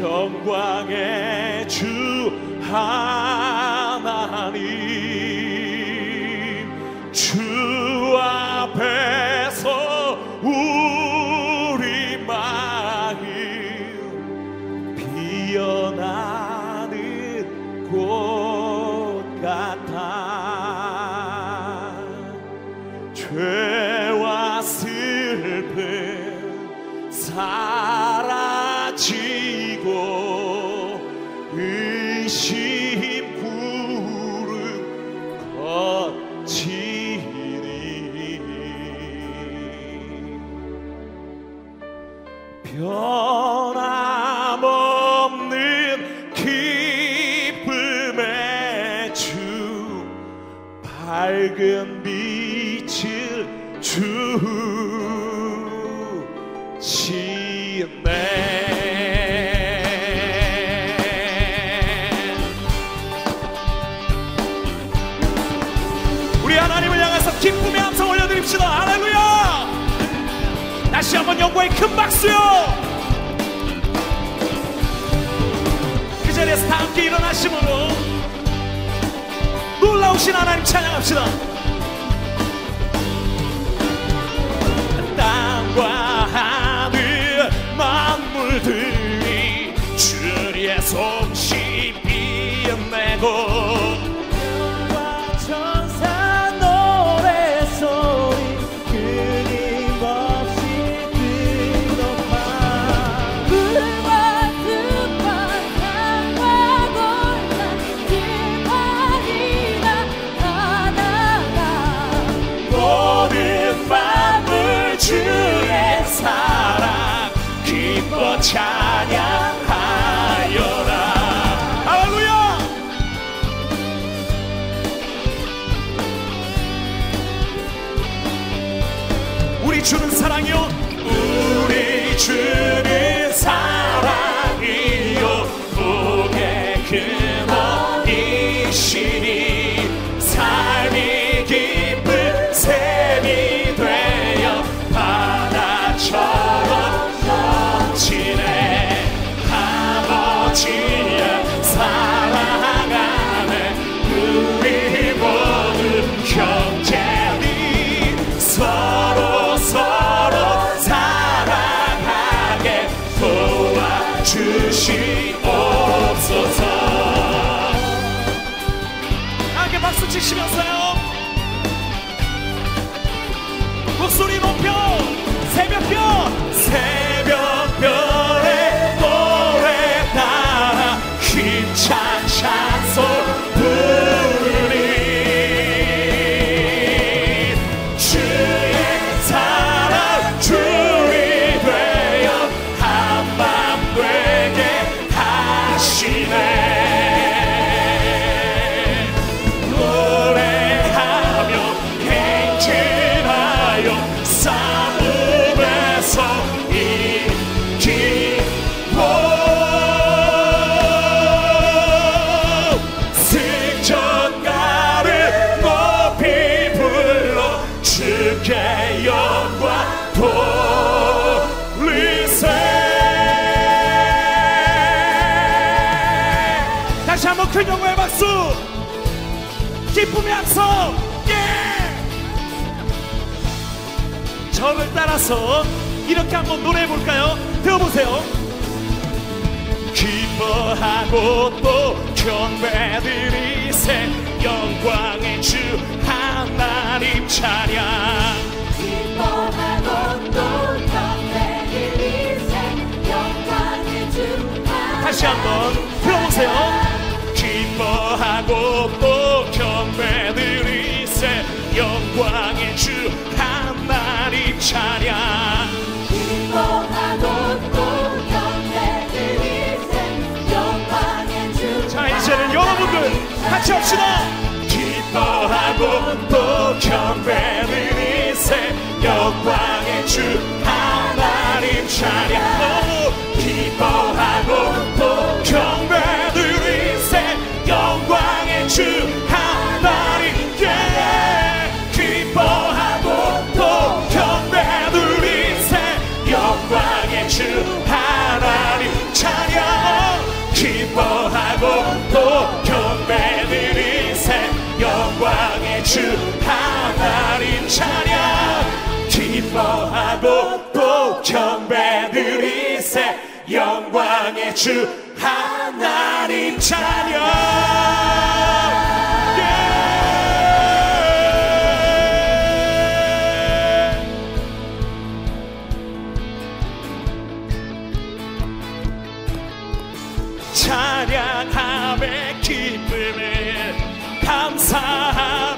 영광의 주 하나님 주 앞에서 우리 마음 피어나 의심 구름 거치니. 변함없는 기쁨의 주 밝은 빛을 주 하나님을 향해서 기쁨의 함성 올려드립시다. 할렐루야! 다시 한번 영광의 큰 박수요! 그 자리에서 다 함께 일어나심으로 놀라우신 하나님 찬양합시다 주는 사랑이요. 우리 주는 사랑 영광의 박수 기쁨의 함성 예! 저를 따라서 이렇게 한번 노래해 볼까요? 들어보세요. 기뻐하고 또 경배드리세 영광의 주 하나님 찬양 기뻐하고 또 경배드리세 영광의 주 다시 한번 들어보세요. 기뻐하고 또 경배드리세 영광의 주 하나님 찬양 기뻐하고 또 경배드리세 영광의 주자 이제는 여러분들 같이 합시다. 기뻐하고 또 경배드리세 영광의 주 하나님 찬양 주 하나님 찬양. 예. 찬양함의 기쁨을 감사하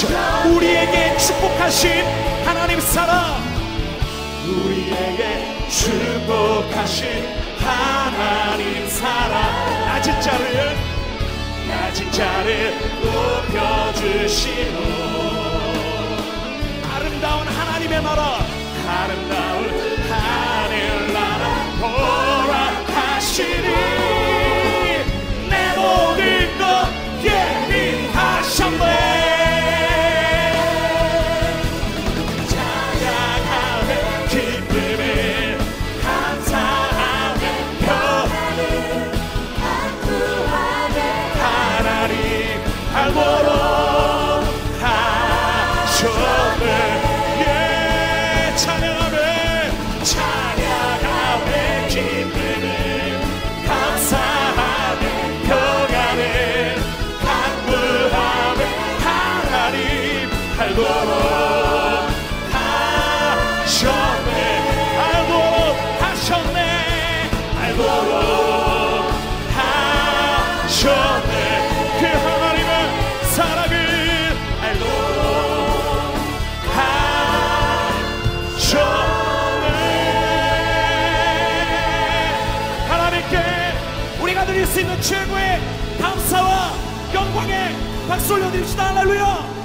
주시오 우리에게 축복하신 하나님 사랑. 우리에게 축복하신 하나님 사랑. 낮은 자를 낮은 자를 높여주시오. 아름다운 하나님의 나라 아름다운 하늘나라 보라 하시니. 수 있는 최고의 감사와 영광에 박수 올려드립시다. 할렐루야.